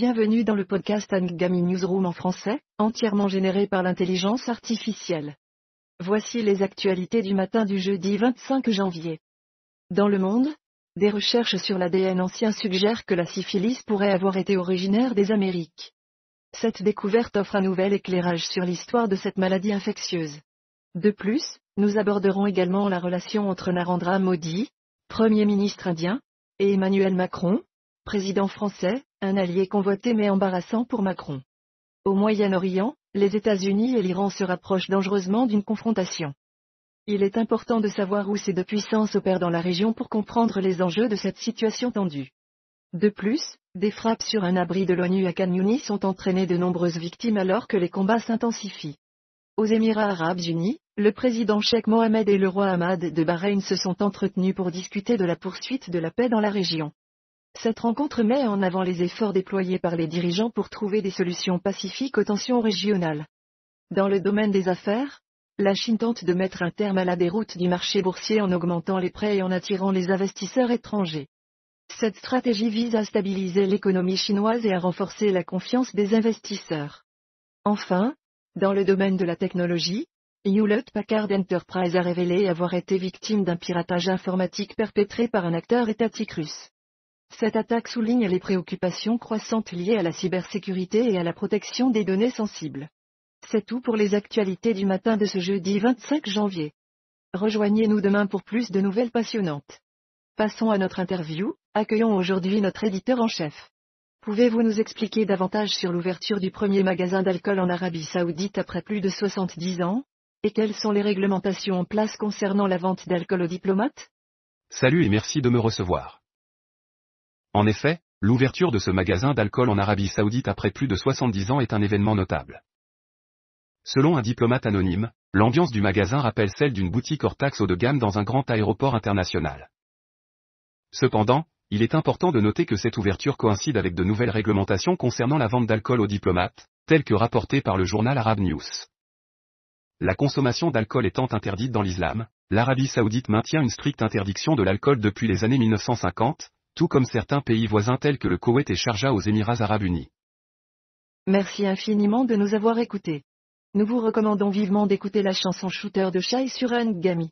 Bienvenue dans le podcast Angami Newsroom en français, entièrement généré par l'intelligence artificielle. Voici les actualités du matin du jeudi 25 janvier. Dans le monde, des recherches sur l'ADN ancien suggèrent que la syphilis pourrait avoir été originaire des Amériques. Cette découverte offre un nouvel éclairage sur l'histoire de cette maladie infectieuse. De plus, nous aborderons également la relation entre Narendra Modi, Premier ministre indien, et Emmanuel Macron, président français, un allié convoité mais embarrassant pour Macron. Au Moyen-Orient, les États-Unis et l'Iran se rapprochent dangereusement d'une confrontation. Il est important de savoir où ces deux puissances opèrent dans la région pour comprendre les enjeux de cette situation tendue. De plus, des frappes sur un abri de l'ONU à Kanyuni sont entraînées de nombreuses victimes alors que les combats s'intensifient. Aux Émirats arabes unis, le président Sheikh Mohamed et le roi Ahmad de Bahreïn se sont entretenus pour discuter de la poursuite de la paix dans la région. Cette rencontre met en avant les efforts déployés par les dirigeants pour trouver des solutions pacifiques aux tensions régionales. Dans le domaine des affaires, la Chine tente de mettre un terme à la déroute du marché boursier en augmentant les prêts et en attirant les investisseurs étrangers. Cette stratégie vise à stabiliser l'économie chinoise et à renforcer la confiance des investisseurs. Enfin, dans le domaine de la technologie, Hewlett Packard Enterprise a révélé avoir été victime d'un piratage informatique perpétré par un acteur étatique russe. Cette attaque souligne les préoccupations croissantes liées à la cybersécurité et à la protection des données sensibles. C'est tout pour les actualités du matin de ce jeudi 25 janvier. Rejoignez-nous demain pour plus de nouvelles passionnantes. Passons à notre interview, accueillons aujourd'hui notre éditeur en chef. Pouvez-vous nous expliquer davantage sur l'ouverture du premier magasin d'alcool en Arabie saoudite après plus de 70 ans? Et quelles sont les réglementations en place concernant la vente d'alcool aux diplomates? Salut et merci de me recevoir. En effet, l'ouverture de ce magasin d'alcool en Arabie Saoudite après plus de 70 ans est un événement notable. Selon un diplomate anonyme, l'ambiance du magasin rappelle celle d'une boutique hors taxe haut de gamme dans un grand aéroport international. Cependant, il est important de noter que cette ouverture coïncide avec de nouvelles réglementations concernant la vente d'alcool aux diplomates, telles que rapportées par le journal Arab News. La consommation d'alcool étant interdite dans l'islam, l'Arabie saoudite maintient une stricte interdiction de l'alcool depuis les années 1950, tout comme certains pays voisins tels que le Koweït et Sharjah aux Émirats arabes unis. Merci infiniment de nous avoir écoutés. Nous vous recommandons vivement d'écouter la chanson Shooter de Shai sur Gami.